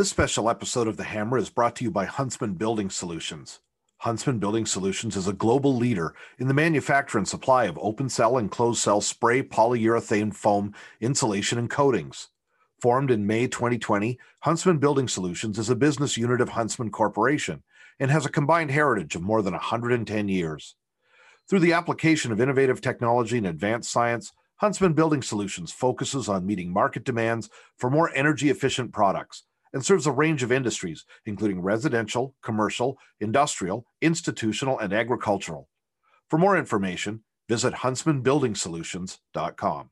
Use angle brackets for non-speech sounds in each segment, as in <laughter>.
This special episode of The Hammer is brought to you by Huntsman Building Solutions. Huntsman Building Solutions is a global leader in the manufacture and supply of open cell and closed cell spray polyurethane foam insulation and coatings. Formed in May 2020, Huntsman Building Solutions is a business unit of Huntsman Corporation and has a combined heritage of more than 110 years. Through the application of innovative technology and advanced science, Huntsman Building Solutions focuses on meeting market demands for more energy efficient products and serves a range of industries, including residential, commercial, industrial, institutional, and agricultural. For more information, visit huntsmanbuildingsolutions.com.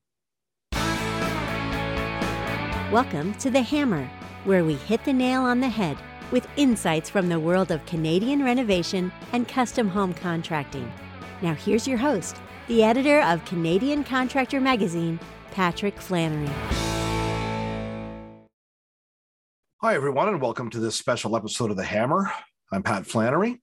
Welcome to The Hammer, where we hit the nail on the head with insights from the world of Canadian renovation and custom home contracting. Now, here's your host, the editor of Canadian Contractor Magazine, Patrick Flannery. Hi, everyone, and welcome to this special episode of The Hammer. I'm Pat Flannery.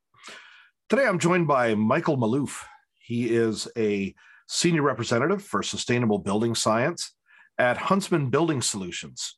Today I'm joined by Michael Maalouf. He is a senior representative for sustainable building science at Huntsman Building Solutions.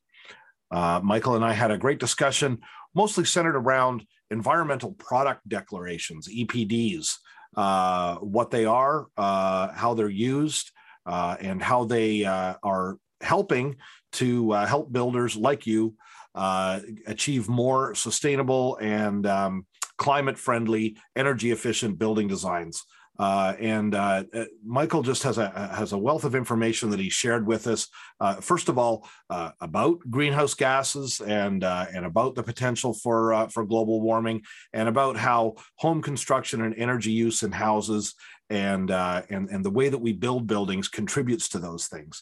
Uh, Michael and I had a great discussion, mostly centered around environmental product declarations, EPDs, uh, what they are, uh, how they're used, uh, and how they uh, are helping to uh, help builders like you uh, achieve more sustainable and um, climate friendly, energy efficient building designs. Uh, and uh, uh, Michael just has a has a wealth of information that he shared with us. Uh, first of all, uh, about greenhouse gases and uh, and about the potential for for global warming, and about how home construction and energy use in houses and and and the way that we build buildings contributes to those things.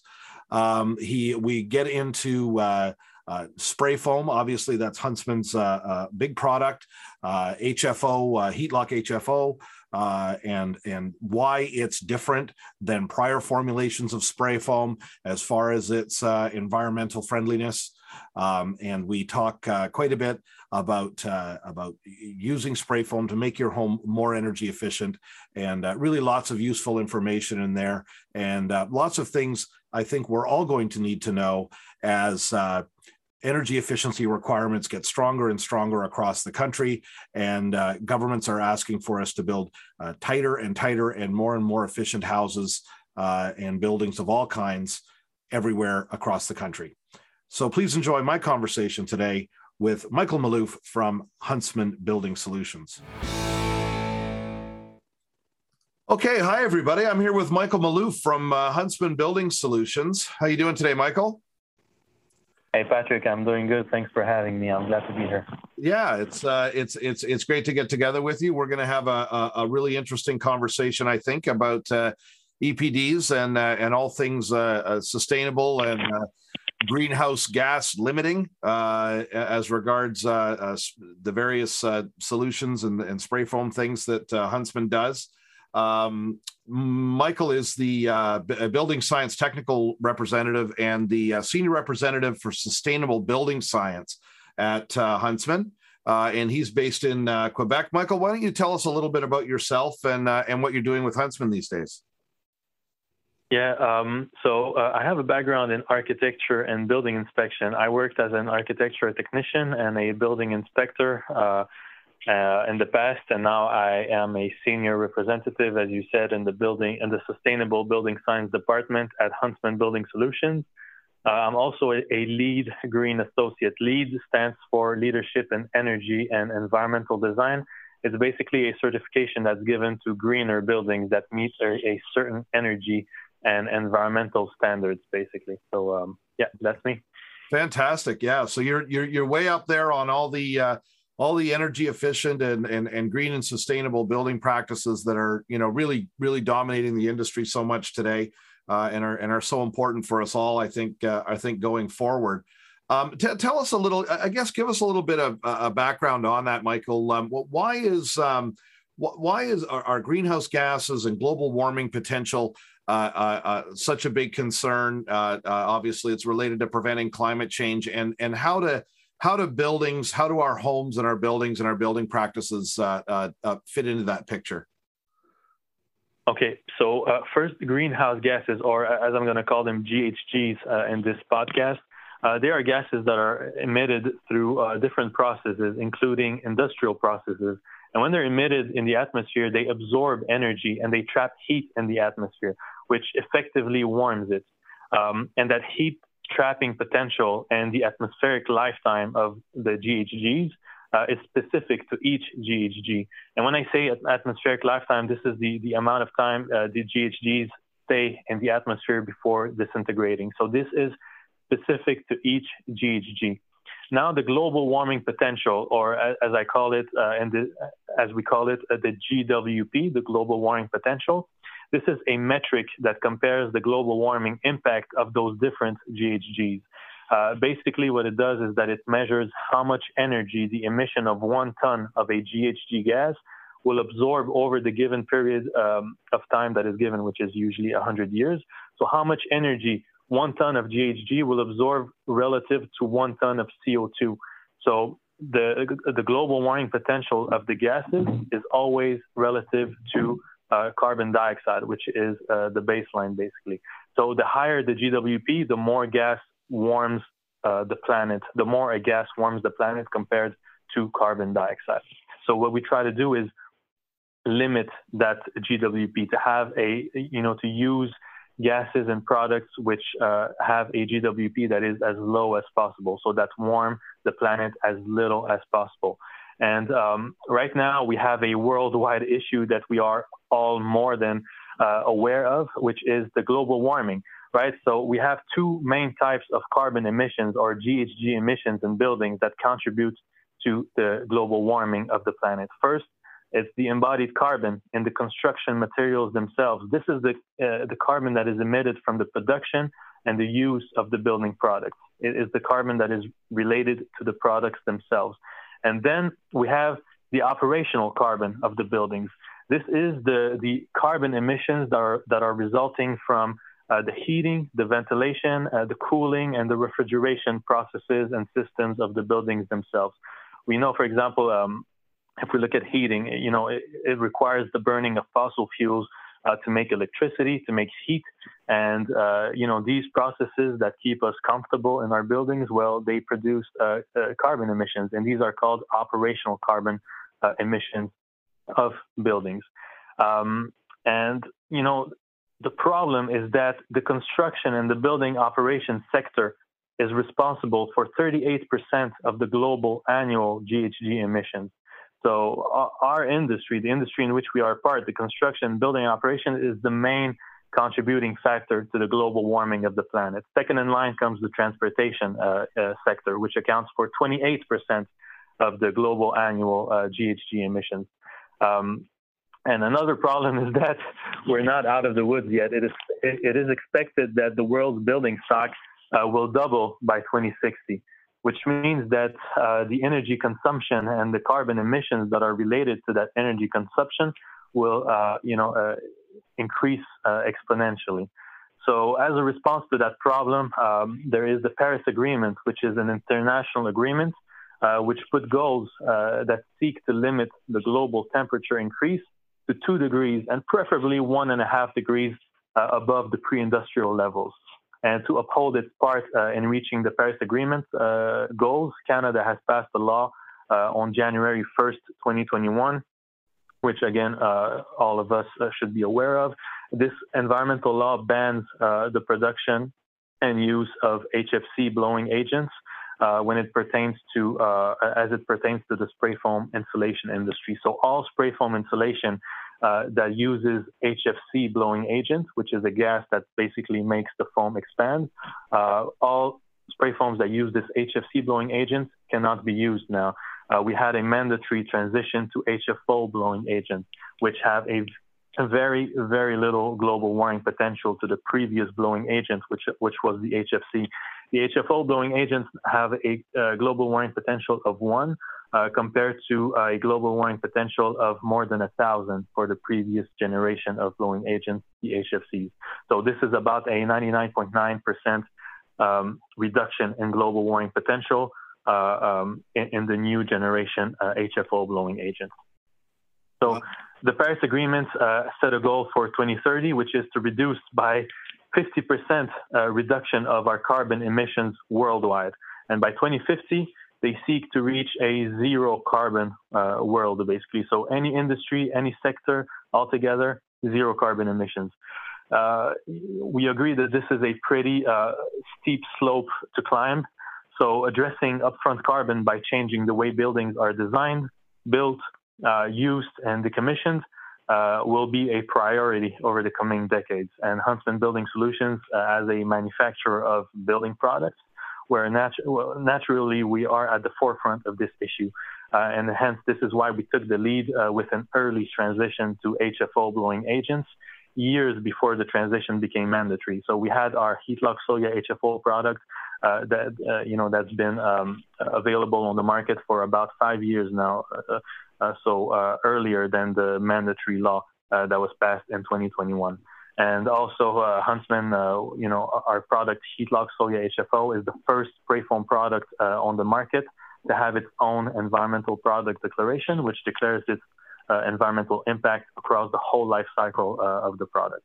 Um, he we get into uh, spray foam, obviously, that's Huntsman's uh, uh, big product. HFO, uh, Heatlok HFO, uh, and and why it's different than prior formulations of spray foam as far as its uh, environmental friendliness. Um, and we talk uh, quite a bit about uh, about using spray foam to make your home more energy efficient, and uh, really lots of useful information in there, and lots of things I think we're all going to need to know as energy efficiency requirements get stronger and stronger across the country, and uh, governments are asking for us to build uh, tighter and tighter and more and more efficient houses uh, and buildings of all kinds everywhere across the country. So please enjoy my conversation today with Michael Maalouf from Huntsman Building Solutions. Okay, hi everybody. I'm here with Michael Maalouf from uh, Huntsman Building Solutions. How you doing today, Michael? Hey Patrick, I'm doing good. Thanks for having me. I'm glad to be here. Yeah, it's uh, it's it's it's great to get together with you. We're going to have a, a, a really interesting conversation, I think, about uh, EPDs and uh, and all things uh, uh, sustainable and uh, greenhouse gas limiting as regards the various solutions and, and spray foam things that Huntsman does. Um, Michael is the uh, uh, building science technical representative and the uh, senior representative for sustainable building science at uh, Huntsman. Uh, and he's based in uh, Quebec. Michael, why don't you tell us a little bit about yourself and and what you're doing with Huntsman these days? Yeah, um, so I have a background in architecture and building inspection. I worked as an architecture technician and a building inspector uh, in the past, and now I am a senior representative, as you said, in the building in the sustainable building science department at Huntsman Building Solutions. Uh, I'm also a, a, LEED green associate. LEED stands for Leadership in Energy and Environmental Design. It's basically a certification that's given to greener buildings that meet a, a certain energy and environmental standards, basically. So, um, yeah, that's me. Fantastic. Yeah. So you're you're you're way up there on all the uh, all the energy efficient and, and, and green and sustainable building practices that are you know really really dominating the industry so much today uh, and are and are so important for us all. I think uh, I think going forward. Um, t- tell us a little. I guess give us a little bit of a background on that, Michael. Um, why is um, why is our, our, greenhouse gases and global warming potential uh, uh, uh, such a big concern? Uh, obviously, it's related to preventing climate change and and how to how do buildings, how do our homes and our buildings and our building practices uh, uh, uh, fit into that picture? Okay, so uh, first, greenhouse gases, or as I'm going to call them, GHGs, uh, in this podcast. uh, they are gases that are emitted through uh, different processes, including industrial processes. And when they're emitted in the atmosphere, they absorb energy and they trap heat in the atmosphere, which effectively warms it. Um, and that heat trapping potential and the atmospheric lifetime of the GHGs uh, is specific to each GHG. And when I say atmospheric lifetime, this is the, the amount of time uh, the GHGs stay in the atmosphere before disintegrating. So this is specific to each GHG. Now, the global warming potential, or as I call it, uh, and the, as we call it, uh, the GWP, the global warming potential, this is a metric that compares the global warming impact of those different GHGs. Uh, basically, what it does is that it measures how much energy the emission of one ton of a GHG gas will absorb over the given period um, of time that is given, which is usually 100 years. So, how much energy one ton of GHG will absorb relative to one ton of CO2. So the, the global warming potential of the gases is always relative to uh, carbon dioxide, which is uh, the baseline basically. So the higher the GWP, the more gas warms uh, the planet, the more a gas warms the planet compared to carbon dioxide. So what we try to do is limit that GWP to have a, you know, to use gases and products which uh, have a GWP that is as low as possible, so that warm the planet as little as possible. And um, right now, we have a worldwide issue that we are all more than uh, aware of, which is the global warming. Right, so we have two main types of carbon emissions or GHG emissions in buildings that contribute to the global warming of the planet. First, it's the embodied carbon in the construction materials themselves. This is the, uh, the carbon that is emitted from the production and the use of the building products. It is the carbon that is related to the products themselves. And then we have the operational carbon of the buildings. This is the, the carbon emissions that are, that are resulting from uh, the heating, the ventilation, uh, the cooling, and the refrigeration processes and systems of the buildings themselves. We know, for example, um, if we look at heating, you know, it, it requires the burning of fossil fuels uh, to make electricity, to make heat. And, uh, you know, these processes that keep us comfortable in our buildings, well, they produce uh, uh carbon emissions, and these are called operational carbon uh, emissions of buildings. Um, and, you know, the problem is that the construction and the building operations sector is responsible for 38% of the global annual GHG emissions. So our industry, the industry in which we are part, the construction building operation is the main contributing factor to the global warming of the planet. Second in line comes the transportation uh, uh, sector, which accounts for 28% of the global annual uh, GHG emissions. Um, and another problem is that <laughs> we're not out of the woods yet. It is, it is expected that the world's building stock uh, will double by 2060 which means that uh, the energy consumption and the carbon emissions that are related to that energy consumption will, uh, you know, uh, increase uh, exponentially. So, as a response to that problem, um, there is the Paris Agreement, which is an international agreement uh, which put goals uh, that seek to limit the global temperature increase to two degrees and preferably one and a half degrees above the pre-industrial levels. And to uphold its part uh, in reaching the Paris Agreement uh, goals, Canada has passed a law uh, on January 1st, 2021, which again, all of us should be aware of. This environmental law bans the production and use of HFC blowing agents uh, when it pertains to uh, as it pertains to the spray foam insulation industry. So all spray foam insulation uh, that uses HFC blowing agent, which is a gas that basically makes the foam expand. Uh, all spray foams that use this HFC blowing agent cannot be used now. Uh, we had a mandatory transition to HFO blowing agents, which have a, a, very, very little global warming potential to the previous blowing agent, which, which was the HFC. The HFO blowing agents have a, a global warming potential of one, uh, compared to a global warming potential of more than a thousand for the previous generation of blowing agents, the HFCs. So this is about a 99.9% um, reduction in global warming potential uh, um, in, in, the new generation uh, HFO blowing agents. So the Paris Agreement uh, set a goal for 2030, which is to reduce by 50% uh, reduction of our carbon emissions worldwide. And by 2050, they seek to reach a zero carbon uh, world, basically. So any industry, any sector altogether, zero carbon emissions. Uh, we agree that this is a pretty uh, steep slope to climb. So addressing upfront carbon by changing the way buildings are designed, built, used, and decommissioned uh, will be a priority over the coming decades. And Huntsman Building Solutions, uh, as a manufacturer of building products, where well, naturally we are at the forefront of this issue. Uh, and hence, this is why we took the lead uh, with an early transition to HFO blowing agents years before the transition became mandatory. So we had our Heatlok Soya HFO product uh, that uh, you know that's been um, available on the market for about five years now. Uh, uh, so uh, earlier than the mandatory law uh, that was passed in 2021. And also, uh, Huntsman, uh, you know, our product Heatlok Soya HFO is the first spray foam product on the market to have its own environmental product declaration, which declares its environmental impact across the whole life cycle of the product.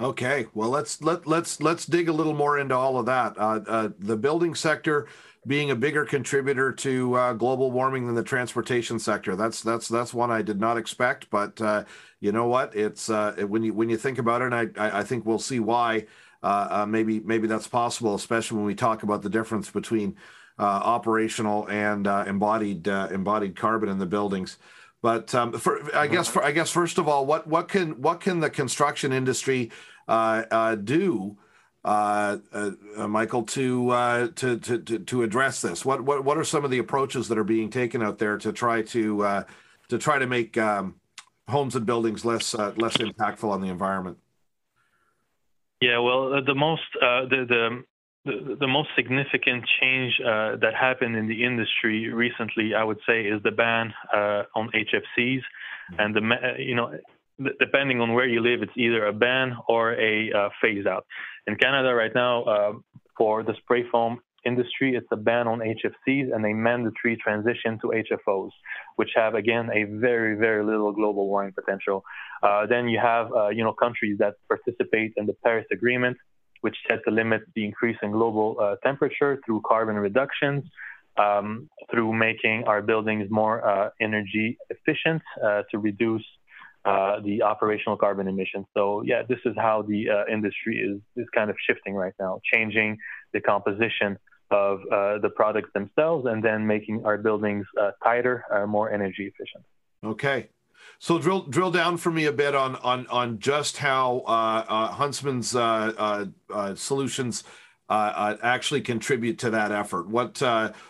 Okay, well let's let let's let's dig a little more into all of that. Uh, uh, the building sector being a bigger contributor to uh, global warming than the transportation sector. That's that's that's one I did not expect, but uh, you know what? It's uh, when you when you think about it, and I I think we'll see why. Uh, maybe maybe that's possible, especially when we talk about the difference between operational and embodied embodied carbon in the buildings. But um, for, I guess for, I guess first of all, what what can what can the construction industry uh, uh, do, uh, uh, uh Michael, to, to, to to address this? What what what are some of the approaches that are being taken out there to try to to try to make um, homes and buildings less less impactful on the environment? Yeah, well, the most the the the, the most significant change uh, that happened in the industry recently, I would say, is the ban uh, on HFCs, mm-hmm. and the uh, you know depending on where you live, it's either a ban or a uh, phase out. In Canada right now, uh, for the spray foam industry, it's a ban on HFCs and a mandatory transition to HFOs, which have again a very very little global warming potential. Uh, then you have you know countries that participate in the Paris Agreement which set to limit the increase in global uh, temperature through carbon reductions, um, through making our buildings more uh, energy efficient uh, to reduce uh, the operational carbon emissions. So yeah, this is how the uh, industry is is kind of shifting right now, changing the composition of the products themselves, and then making our buildings tighter, more energy efficient. Okay, so drill drill down for me a bit on on on just how uh, uh, Huntsman's uh, uh, uh solutions uh, actually contribute to that effort. What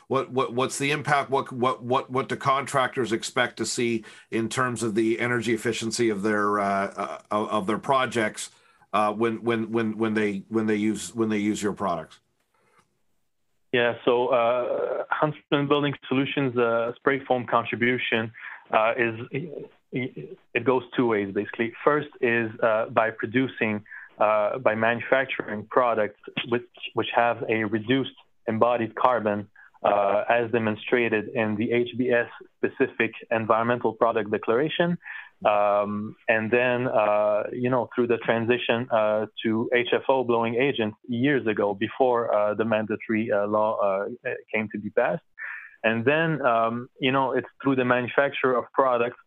what what what's the impact? What what what what do contractors expect to see in terms of the energy efficiency of their of their projects when when when when they when they use when they use your products? Yeah, so Huntsman Building Solutions spray foam contribution is it goes two ways basically. First is uh, by producing, uh, by manufacturing products which, which have a reduced embodied carbon uh, as demonstrated in the HBS specific environmental product declaration. Um, and then, uh, you know, through the transition uh, to HFO blowing agents years ago, before uh, the mandatory law came to be passed. And then, um, you know, it's through the manufacture of products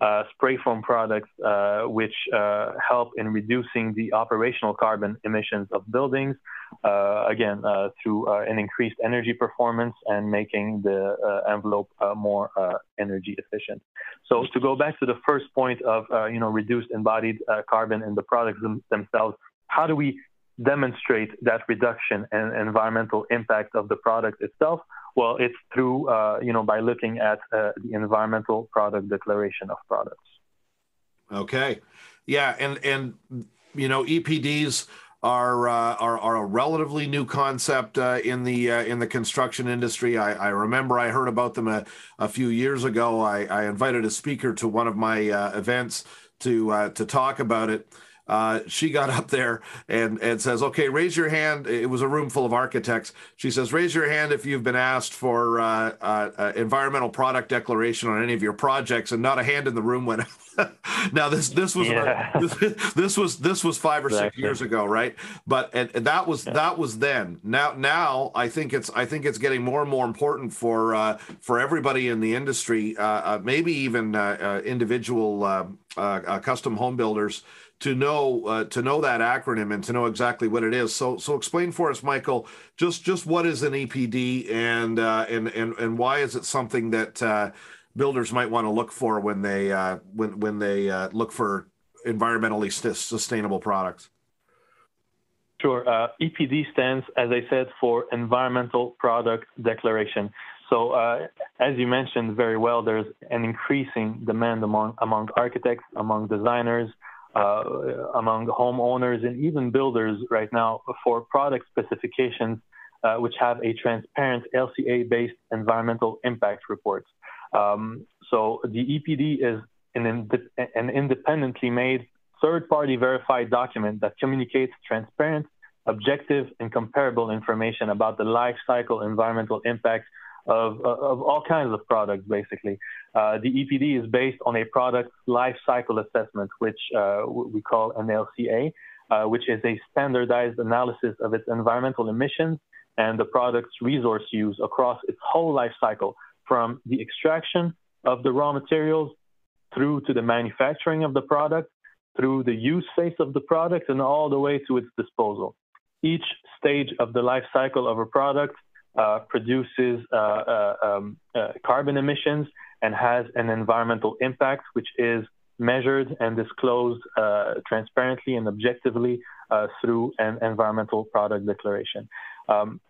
uh, spray foam products, uh, which uh, help in reducing the operational carbon emissions of buildings, uh, again, uh, through uh, an increased energy performance and making the envelope more energy efficient. So to go back to the first point of, you know, reduced embodied carbon in the products them- themselves, how do we demonstrate that reduction and environmental impact of the product itself? Well, it's through, uh, you know, by looking at uh, the environmental product declaration of products. Okay. Yeah. And, and, you know, EPDs are, uh, are, are a relatively new concept uh, in the, uh, in the construction industry. I, I remember I heard about them a, a few years ago. I, I invited a speaker to one of my uh, events to, to talk about it. Uh, she got up there and and says, "Okay, raise your hand." It was a room full of architects. She says, "Raise your hand if you've been asked for uh, uh, uh environmental product declaration on any of your projects." And not a hand in the room went. <laughs> now this this was yeah. this, this, was this was five or exactly. six years ago, right? But and, and that was yeah. that was then. Now now I think it's I think it's getting more and more important for uh, for everybody in the industry, uh, maybe even individual custom home builders to know uh, to know that acronym and to know exactly what it is. So so explain for us, Michael, just just what is an EPD and uh, and and and why is it something that uh, builders might want to look for when they uh, when when they uh, look for environmentally sustainable products. Sure. Uh, EPD stands, as I said, for Environmental Product Declaration. So, uh, as you mentioned very well, there's an increasing demand among among architects, among designers, uh, among homeowners and even builders right now for product specifications uh, which have a transparent LCA-based environmental impact report. Um, so the EPD is an, ind- an independently made third-party verified document that communicates transparent, objective, and comparable information about the life cycle environmental impact of, of all kinds of products, basically. Uh, the EPD is based on a product life cycle assessment, which uh, we call an LCA, uh, which is a standardized analysis of its environmental emissions and the product's resource use across its whole life cycle, from the extraction of the raw materials through to the manufacturing of the product, through the use phase of the product, and all the way to its disposal. Each stage of the life cycle of a product produces uh, uh, um, carbon emissions and has an environmental impact, which is measured and disclosed transparently and objectively through an environmental product declaration. Um,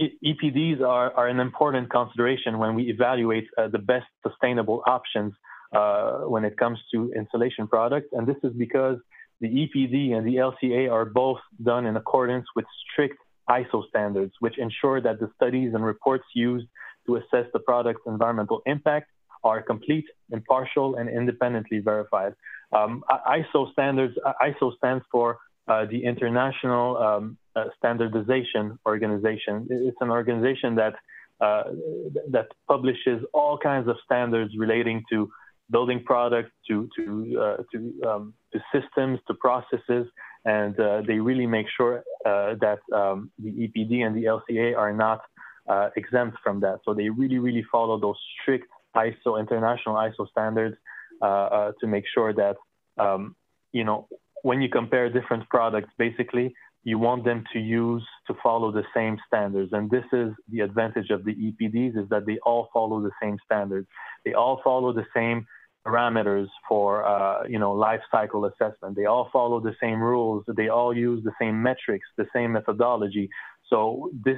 EPDs are, are, an important consideration when we evaluate uh, the best sustainable options uh, when it comes to insulation products. And this is because the EPD and the LCA are both done in accordance with strict ISO standards, which ensure that the studies and reports used to assess the product's environmental impact are complete, impartial, and independently verified. Um, ISO standards, ISO stands for uh, the International um, uh, Standardization Organization. It's an organization that uh, that publishes all kinds of standards relating to building products, to to uh, to, um, to systems, to processes, and uh, they really make sure uh, that um, the EPD and the LCA are not uh, exempt from that. So they really, really follow those strict ISO, international ISO standards to make sure that, um, you know, when you compare different products, basically, you want them to use to follow the same standards. And this is the advantage of the EPDs is that they all follow the same standards. They all follow the same parameters for uh, you know life cycle assessment. They all follow the same rules. They all use the same metrics, the same methodology. So this,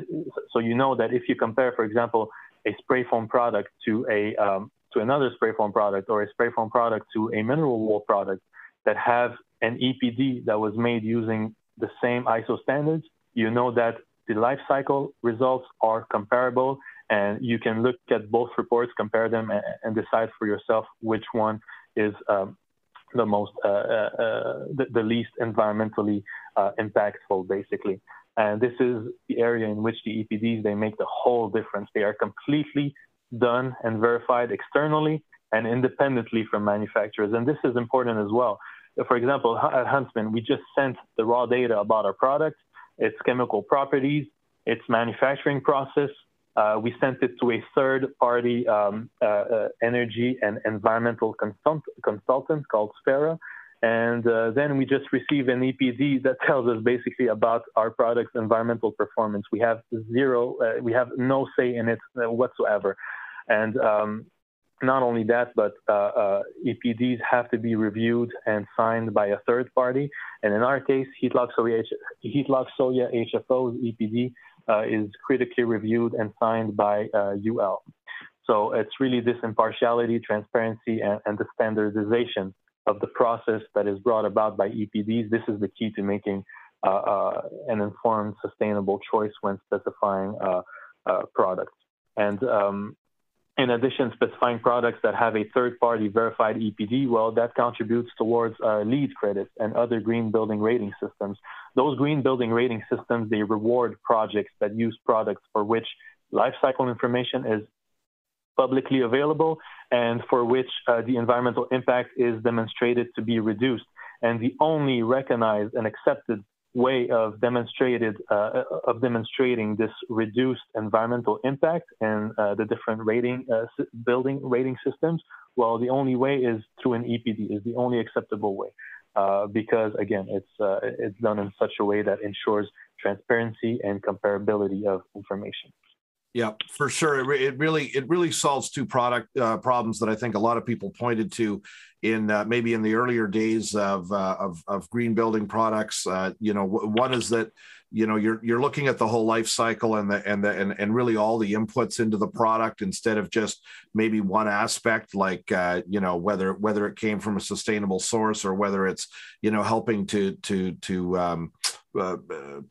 so you know that if you compare, for example, a spray foam product to a um, to another spray foam product or a spray foam product to a mineral wool product that have an EPD that was made using the same ISO standards, you know that the life cycle results are comparable and you can look at both reports, compare them, and, and decide for yourself which one is um, the most, uh, uh, uh, the, the, least environmentally uh, impactful, basically. And this is the area in which the EPDs they make the whole difference. They are completely done and verified externally and independently from manufacturers. And this is important as well. For example, at Huntsman, we just sent the raw data about our product, its chemical properties, its manufacturing process, uh, we sent it to a third party um, uh, uh, energy and environmental consult- consultant called Sphera. And uh, then we just received an EPD that tells us basically about our product's environmental performance. We have zero, uh, we have no say in it uh, whatsoever. And um, not only that, but EPDs have to be reviewed and signed by a third party. And in our case, Heatlok Soya, HFO's EPD is critically reviewed and signed by UL. Uh, so it's really this impartiality, transparency, and, and, the standardization of the process that is brought about by EPDs. This is the key to making uh, uh, an informed, sustainable choice when specifying uh, uh products. And um, in addition, specifying products that have a third-party verified EPD, well, that contributes towards uh, LEED credits and other green building rating systems. Those green building rating systems, they reward projects that use products for which life cycle information is publicly available and for which uh, the environmental impact is demonstrated to be reduced. And the only recognized and accepted way of demonstrated uh, of demonstrating this reduced environmental impact and uh, the different rating uh, building rating systems. Well, the only way is through an EPD is the only acceptable way uh, because again, it's uh, it's done in such a way that ensures transparency and comparability of information. Yeah, for sure. It, it, really it really solves two product uh, problems that I think a lot of people pointed to in uh, maybe in the earlier days of uh, of, of, green building products. Uh, you know, one is that you know you're you're looking at the whole life cycle and the and the and, and really all the inputs into the product instead of just maybe one aspect like uh, you know whether whether it came from a sustainable source or whether it's you know helping to to to um, uh,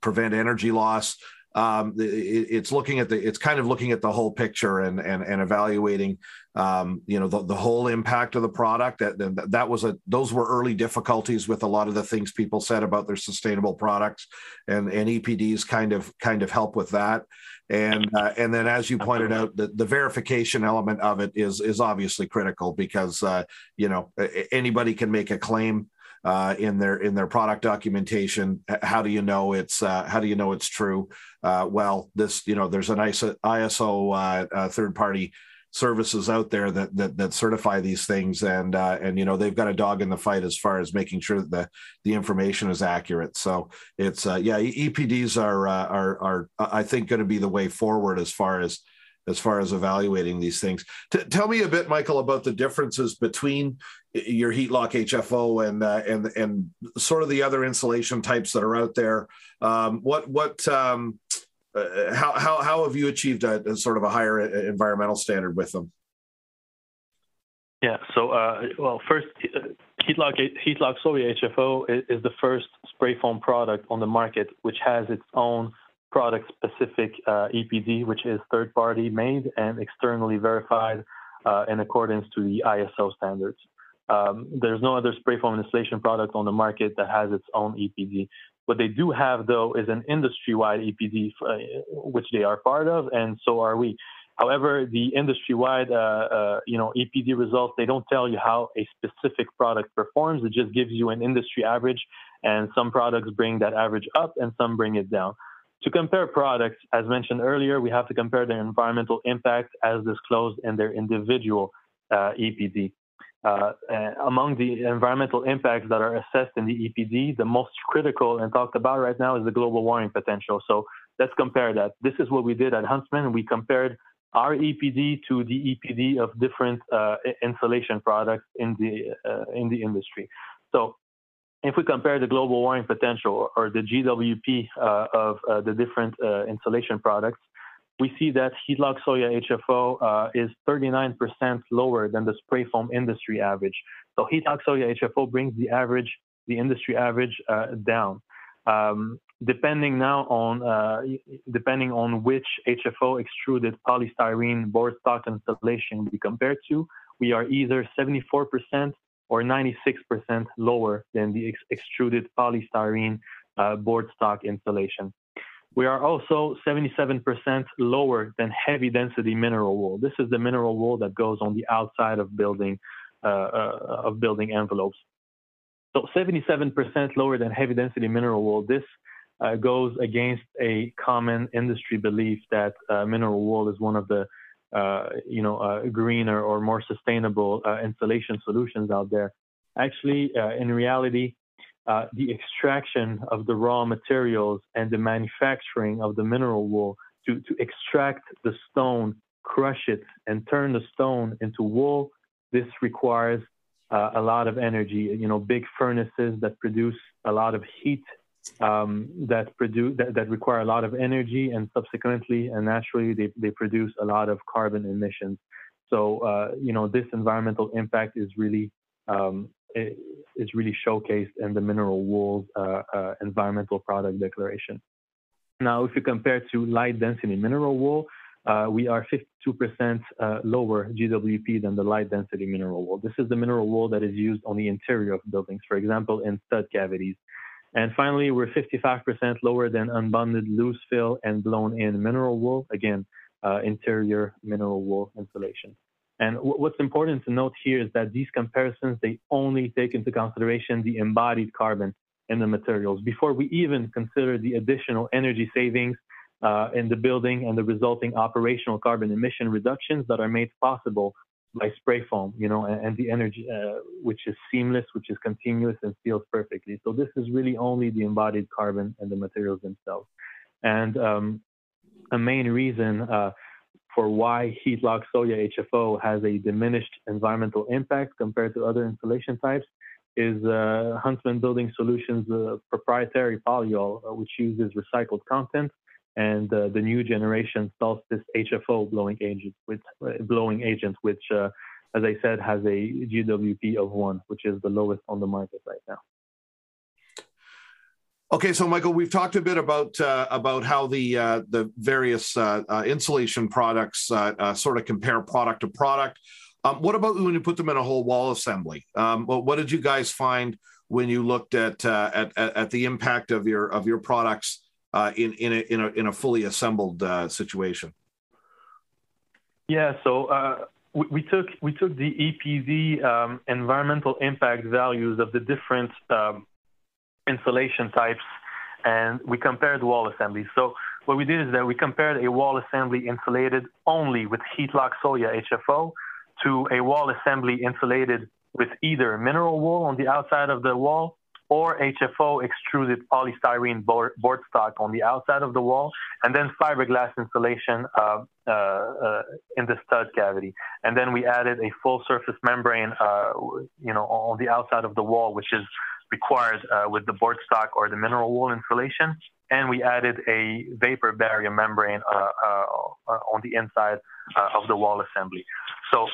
prevent energy loss um, it, it's looking at the it's kind of looking at the whole picture and and, and evaluating um, you know the, the whole impact of the product. That, that was a those were early difficulties with a lot of the things people said about their sustainable products. And and epds kind of kind of help with that. And uh, and then as you pointed out the, the verification element of it is is obviously critical because uh, you know anybody can make a claim uh, in their in their product documentation. How do you know it's uh, how do you know it's true? Uh, well, this you know there's an ISO, ISO uh, uh, third party services out there that that, that certify these things and uh, and you know they've got a dog in the fight as far as making sure that the, the information is accurate so it's uh, yeah epds are uh, are are i think going to be the way forward as far as as far as evaluating these things. T- tell me a bit, Michael, about the differences between your Heatlok HFO and uh, and and sort of the other insulation types that are out there. Um, what what um, uh, how how how have you achieved a, a, sort of a higher uh, environmental standard with them? Yeah. So uh, well, first. Heatlok, Heatlok Soya HFO is the first spray foam product on the market which has its own product specific uh, EPD, which is third party made and externally verified uh, in accordance to the ISO standards. Um, there's no other spray foam installation product on the market that has its own EPD. What they do have, though, is an industry-wide EPD, uh, which they are part of, and so are we. However, the industry-wide, uh, uh, you know, EPD results they don't tell you how a specific product performs. It just gives you an industry average, and some products bring that average up, and some bring it down. To compare products, as mentioned earlier, we have to compare their environmental impact as disclosed in their individual uh, EPD. Uh, among the environmental impacts that are assessed in the EPD, the most critical and talked about right now is the global warming potential. So let's compare that. This is what we did at Huntsman. We compared our EPD to the EPD of different uh, insulation products in the uh, in the industry. So if we compare the global warming potential or the GWP uh, of uh, the different uh, insulation products, we see that Heatlok Soya HFO uh, is 39% lower than the spray foam industry average. So Heatlok Soya HFO brings the average, the industry average, uh, down. Um, depending now on uh, depending on which HFO extruded polystyrene board stock insulation we compare to, we are either 74% or 96% lower than the ex- extruded polystyrene uh, board stock insulation. We are also 77% lower than heavy density mineral wool. This is the mineral wool that goes on the outside of building uh, uh, of building envelopes. So 77% lower than heavy density mineral wool. This uh, goes against a common industry belief that uh, mineral wool is one of the you know, uh, greener or more sustainable uh, insulation solutions out there. Actually, in reality, the extraction of the raw materials and the manufacturing of the mineral wool to, to extract the stone, crush it, and turn the stone into wool, this requires uh, a lot of energy. You know, big furnaces that produce a lot of heat um, that produce that, that, require a lot of energy and subsequently and naturally they, they produce a lot of carbon emissions. So uh, you know this environmental impact is really um, is really showcased in the mineral wool uh, uh, environmental product declaration. Now, if you compare to light density mineral wool, uh, we are 52% uh, lower GWP than the light density mineral wool. This is the mineral wool that is used on the interior of buildings, for example, in stud cavities. And finally, we're 55% lower than unbonded loose fill and blown in mineral wool, again, uh, interior mineral wool insulation. And what's important to note here is that these comparisons, they only take into consideration the embodied carbon in the materials before we even consider the additional energy savings uh, in the building and the resulting operational carbon emission reductions that are made possible by spray foam, you know, and, and the energy, uh, which is seamless, which is continuous and seals perfectly. So this is really only the embodied carbon and the materials themselves. And um, a main reason uh, for why Heatlok soya HFO has a diminished environmental impact compared to other insulation types is uh, Huntsman Building Solutions' uh, proprietary polyol, uh, which uses recycled content and uh, the new generation Solstice HFO blowing agent, with uh, blowing agent, which, uh, as I said, has a GWP of one, which is the lowest on the market right now. Okay, so Michael, we've talked a bit about uh, about how the uh, the various uh, insulation products sort of compare product to product. Um, what about when you put them in a whole wall assembly? Um, well, what did you guys find when you looked at, at, at the impact of your of your products uh, in in a, in a in a fully assembled uh, situation? Yeah, so uh, we, we, took we took the EPD um, environmental impact values of the different um, insulation types, and we compared wall assemblies. So what we did is that we compared a wall assembly insulated only with Heatlok soya HFO to a wall assembly insulated with either mineral wool on the outside of the wall or HFO extruded polystyrene board, board stock on the outside of the wall, and then fiberglass insulation uh, uh, uh, in the stud cavity. And then we added a full surface membrane, uh, you know, on the outside of the wall, which is required uh, with the board stock or the mineral wool insulation. And we added a vapor barrier membrane uh, on the inside of the wall assembly. So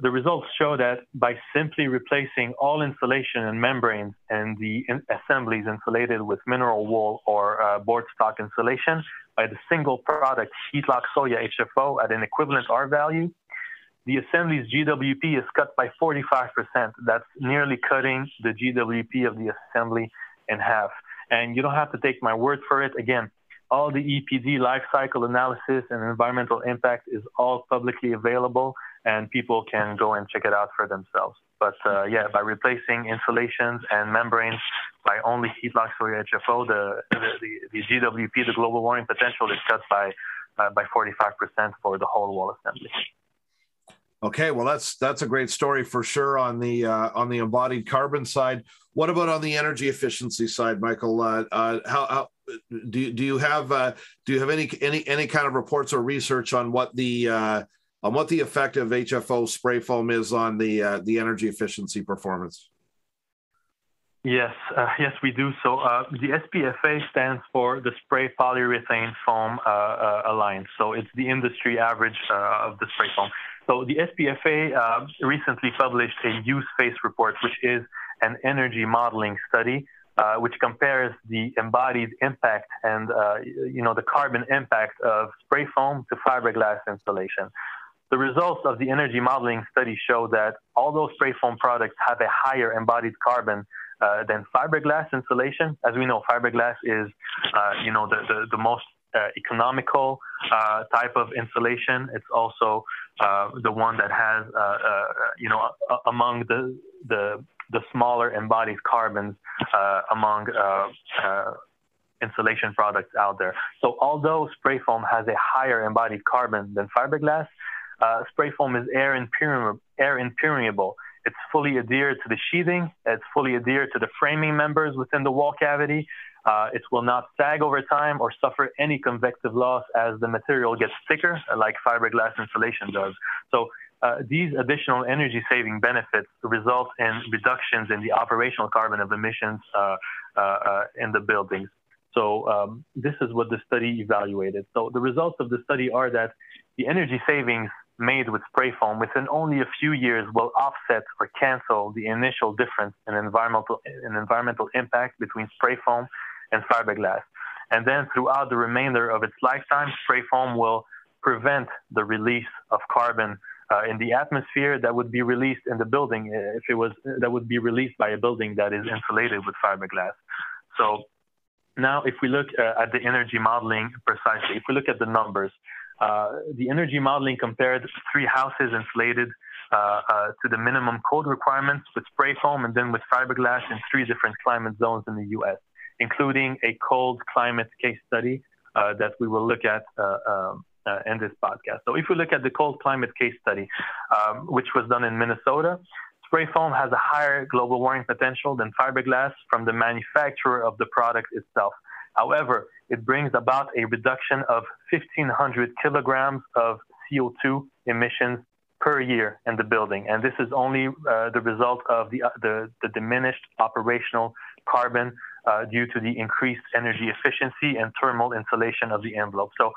the results show that by simply replacing all insulation and membranes and the in- assemblies insulated with mineral wool or uh, board stock insulation by the single product Heatlok Soya HFO at an equivalent R value, the assembly's GWP is cut by 45%. That's nearly cutting the GWP of the assembly in half. And you don't have to take my word for it. Again, all the EPD life cycle analysis and environmental impact is all publicly available and people can go and check it out for themselves. But uh, yeah, by replacing insulations and membranes by only Heatlok soya HFO, the, the, the, GWP, the global warming potential, is cut by uh, by 45% for the whole wall assembly. Okay, well that's that's a great story for sure on the uh, on the embodied carbon side. What about on the energy efficiency side, Michael? Uh, uh, how, how, do you, do you have uh, do you have any any any kind of reports or research on what the uh, on what the effect of HFO spray foam is on the uh, the energy efficiency performance. Yes, uh, yes, we do. So uh, the SPFA stands for the Spray Polyurethane Foam uh, uh, Alliance. So it's the industry average uh, of the spray foam. So the SPFA recently published a use phase report, which is an energy modeling study, which compares the embodied impact and you know the carbon impact of spray foam to fiberglass insulation. The results of the energy modeling study show that although spray foam products have a higher embodied carbon uh, than fiberglass insulation, as we know, fiberglass is, uh, you know, the, the, the most uh, economical uh, type of insulation. It's also uh, the one that has, uh, you know, among the, the, the smaller embodied carbons among insulation products out there. So although spray foam has a higher embodied carbon than fiberglass, uh, spray foam is air impermeable, air impermeable. It's fully adhered to the sheathing. It's fully adhered to the framing members within the wall cavity. Uh, it will not sag over time or suffer any convective loss as the material gets thicker, like fiberglass insulation does. So uh, these additional energy saving benefits result in reductions in the operational carbon of emissions uh, uh, uh in the buildings. So um, this is what the study evaluated. So the results of the study are that the energy savings made with spray foam within only a few years will offset or cancel the initial difference in environmental, in environmental impact between spray foam and fiberglass. And then throughout the remainder of its lifetime, spray foam will prevent the release of carbon uh, in the atmosphere that would be released in the building uh, if it was that would be released by a building that is insulated with fiberglass. So now, if we look uh, at the energy modeling precisely, if we look at the numbers, uh, the energy modeling compared three houses insulated uh, uh, to the minimum code requirements with spray foam and then with fiberglass in three different climate zones in the U.S., including a cold climate case study that we will look at um, uh, in this podcast. So if we look at the cold climate case study, um, which was done in Minnesota, spray foam has a higher global warming potential than fiberglass from the manufacturer of the product itself. However, it brings about a reduction of 1,500 kilograms of CO2 emissions per year in the building. And this is only uh, the result of the, uh, the, the, diminished operational carbon uh, due to the increased energy efficiency and thermal insulation of the envelope. So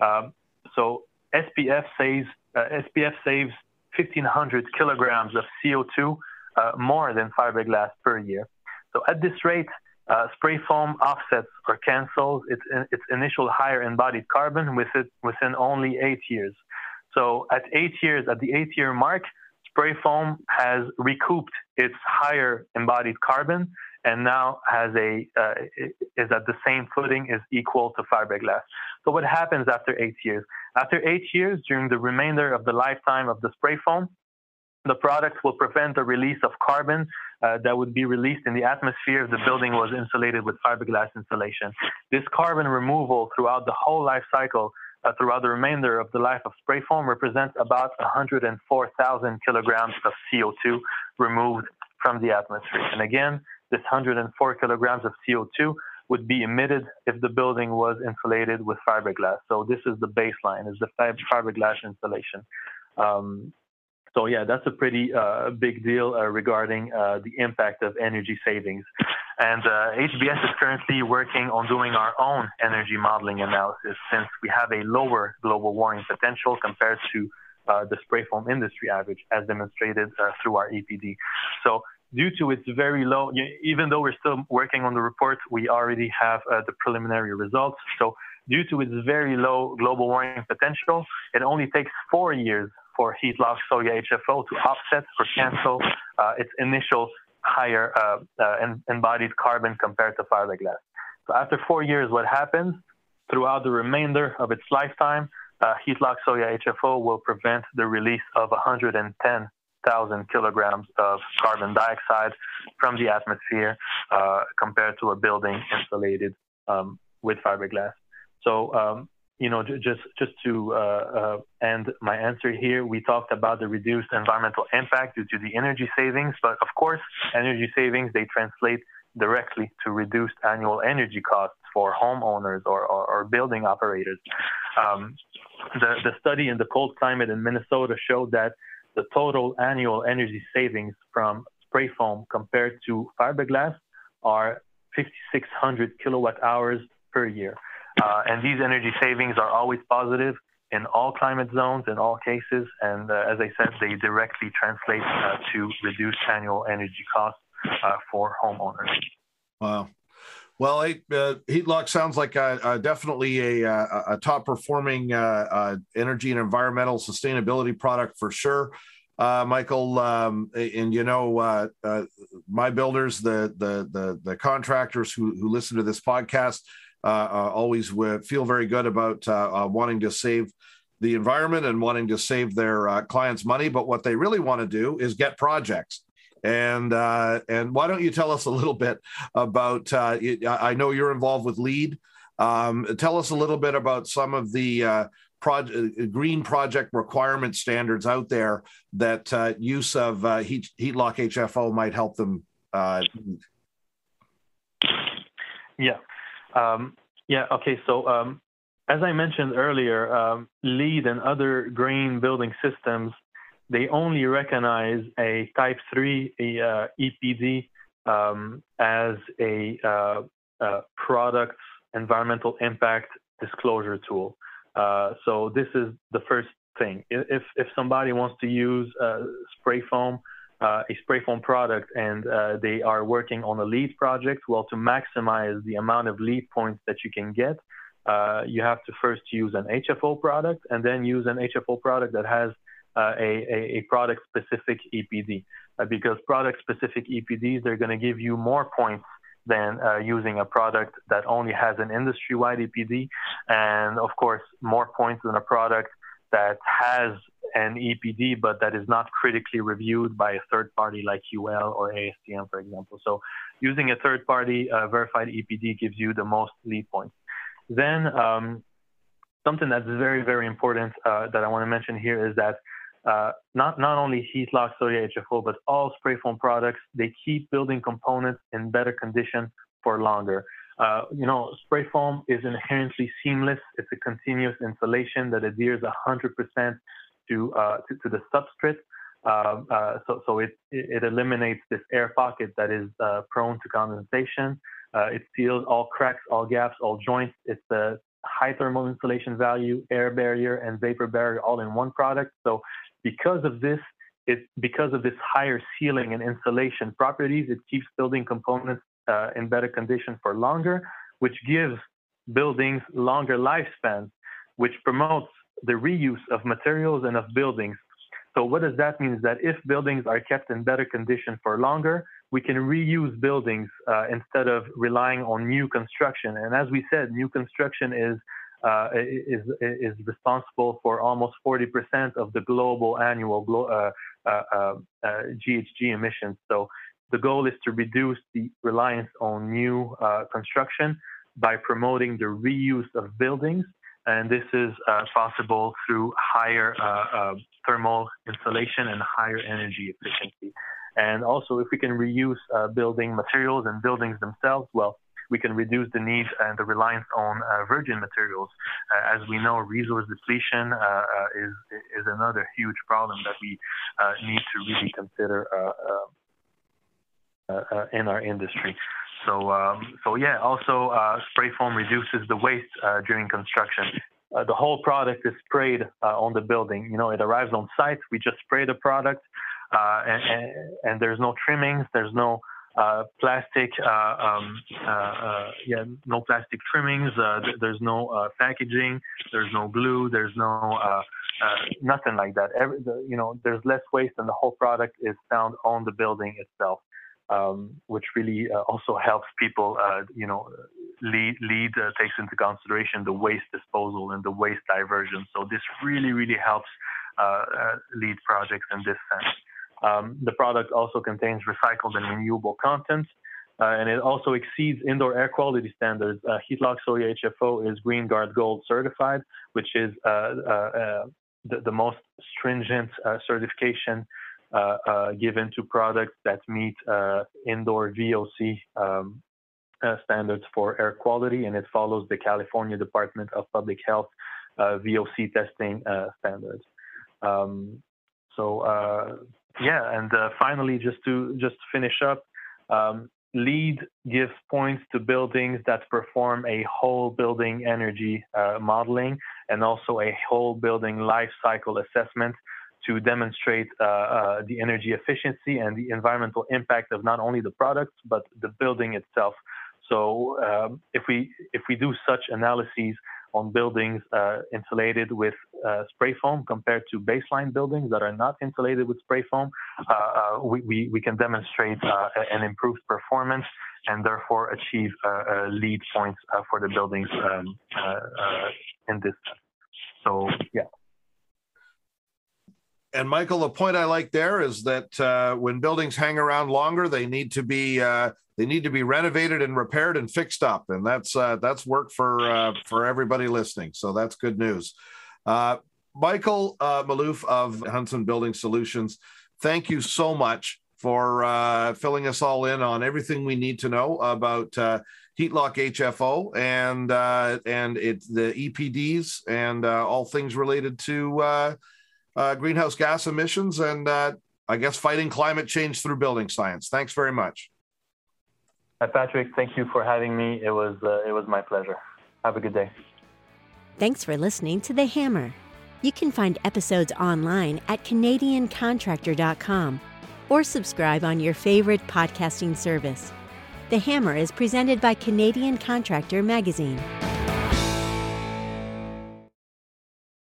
um, so SPF saves uh, SPF saves 1,500 kilograms of CO2 uh, more than fiberglass per year. So at this rate, uh, spray foam offsets or cancels its, its initial higher embodied carbon within, within only eight years. So at eight years, at the eight year mark, spray foam has recouped its higher embodied carbon and now has a uh, is at the same footing is equal to fiberglass. So what happens after eight years? After eight years, during the remainder of the lifetime of the spray foam, the product will prevent the release of carbon uh, that would be released in the atmosphere if the building was insulated with fiberglass insulation. This carbon removal throughout the whole life cycle, uh, throughout the remainder of the life of spray foam, represents about 104,000 kilograms of CO2 removed from the atmosphere. And again, this 104 kilograms of CO2 would be emitted if the building was insulated with fiberglass. So this is the baseline, is the fiberglass insulation. Um, so yeah, that's a pretty uh, big deal uh, regarding uh, the impact of energy savings. And HBS uh, is currently working on doing our own energy modeling analysis since we have a lower global warming potential compared to uh, the spray foam industry average, as demonstrated uh, through our EPD. So due to its very low, even though we're still working on the report, we already have the preliminary results. So due to its very low global warming potential, it only takes four years for Heatlok Soya HFO to offset or cancel uh, its initial higher uh, uh embodied carbon compared to fiberglass. So after four years, what happens? Throughout the remainder of its lifetime, uh, Heatlok Soya HFO will prevent the release of 110 thousand kilograms of carbon dioxide from the atmosphere uh, compared to a building insulated um, with fiberglass. So, um, you know, just just to uh, uh, end my answer here, we talked about the reduced environmental impact due to the energy savings, but of course, energy savings they translate directly to reduced annual energy costs for homeowners or, or, or building operators. Um, the, the study in the cold climate in Minnesota showed that the total annual energy savings from spray foam compared to fiberglass are 5,600 kilowatt hours per year. Uh, and these energy savings are always positive in all climate zones, in all cases. And uh, as I said, they directly translate uh, to reduced annual energy costs uh, for homeowners. Wow. Well, uh, Heatlok sounds like a, a definitely a, a, top performing uh, uh, energy and environmental sustainability product for sure. Uh, Michael, um, and you know, uh, uh, my builders, the, the the the contractors who who listen to this podcast, always feel very good about wanting to save the environment and wanting to save their clients money. But what they really want to do is get projects. And uh, and why don't you tell us a little bit about? Uh, I know you're involved with LEED. Um, tell us a little bit about some of the uh, uh, green project requirement standards out there that uh, use of uh, heat, lock HFO might help them. Uh, yeah, yeah. Okay, so um, as I mentioned earlier, um, LEED and other green building systems they only recognize a Type 3 a, uh, EPD um, as a uh, uh, product environmental impact disclosure tool. Uh, so this is the first thing. If if somebody wants to use spray foam, uh, a spray foam product, and uh, they are working on a LEED project, well, to maximize the amount of LEED points that you can get, uh, you have to first use an HFO product and then use an HFO product that has uh, a, a, product specific EPD. Uh, because product specific EPDs, they're going to give you more points than uh, using a product that only has an industry wide EPD. And of course, more points than a product that has an EPD, but that is not critically reviewed by a third party like UL or ASTM, for example. So using a third party uh, verified EPD gives you the most LEED points. Then um, something that's very, very important uh, that I want to mention here is that uh, not, not only Heatlok Soya HFO, but all spray foam products, they keep building components in better condition for longer. Uh, you know, spray foam is inherently seamless. It's a continuous insulation that adheres 100% to, uh, to, to, the substrate. Uh, uh, so so it, it eliminates this air pocket that is uh, prone to condensation. it seals all cracks, all gaps, all joints. It's a high thermal insulation value, air barrier, and vapor barrier all in one product. So because of this, it, because of this higher sealing and insulation properties, it keeps building components uh, in better condition for longer, which gives buildings longer lifespans, which promotes the reuse of materials and of buildings. So what does that mean? Is that if buildings are kept in better condition for longer, we can reuse buildings uh, instead of relying on new construction. And as we said, new construction is uh, is is responsible for almost 40% of the global annual uh, uh, GHG uh, emissions. So the goal is to reduce the reliance on new uh, construction by promoting the reuse of buildings. And this is uh, possible through higher uh, uh thermal insulation and higher energy efficiency. And also, if we can reuse uh, building materials and buildings themselves, well, we can reduce the need and the reliance on uh, virgin materials. As we know, resource depletion is is another huge problem that we need to really consider in our industry. So, um, so yeah. Also, uh, spray foam reduces the waste during construction. the whole product is sprayed on the building. You know, it arrives on site. We just spray the product, and, and, and there's no trimmings. There's no uh, plastic, uh, um, uh, yeah, no plastic trimmings. Th- there's no packaging. There's no glue. There's no nothing like that. Every, the, you know, there's less waste, and the whole product is found on the building itself um, which really uh, also helps people, uh, you know, LEED, LEED uh, takes into consideration the waste disposal and the waste diversion. So this really, really helps uh, uh, projects in this sense. Um, the product also contains recycled and renewable content. Uh, and it also exceeds indoor air quality standards. Heatlok Soya HFO is GREENGUARD Gold certified, which is the, the, most stringent certification given to products that meet uh, indoor VOC um, standards for air quality, and it follows the California Department of Public Health VOC testing standards. Um, so yeah, and finally, just to just finish up, um, LEED gives points to buildings that perform a whole building energy uh, modeling and also a whole building life cycle assessment to demonstrate uh, uh, the energy efficiency and the environmental impact of not only the products but the building itself. So um, if we if we do such analyses on buildings uh, insulated with uh, spray foam compared to baseline buildings that are not insulated with spray foam, uh, uh we, we, we, can demonstrate an improved performance and therefore achieve LEED points for the buildings um, in this. So yeah and Michael, the point I like there is that uh, when buildings hang around longer, they need to be uh, they need to be renovated and repaired and fixed up, and that's uh, that's work for uh, for everybody listening. So that's good news. Uh, Michael uh, Maalouf of Huntsman Building Solutions, thank you so much for filling us all in on everything we need to know about Heatlok HFO and and it the EPDs and all things related to uh, greenhouse gas emissions and uh, I guess fighting climate change through building science. Thanks very much. Hi, Patrick, thank you for having me. It was uh, it was my pleasure. Have a good day. Thanks for listening to The Hammer. You can find episodes online at CanadianContractor.com or subscribe on your favorite podcasting service. The Hammer is presented by Canadian Contractor Magazine.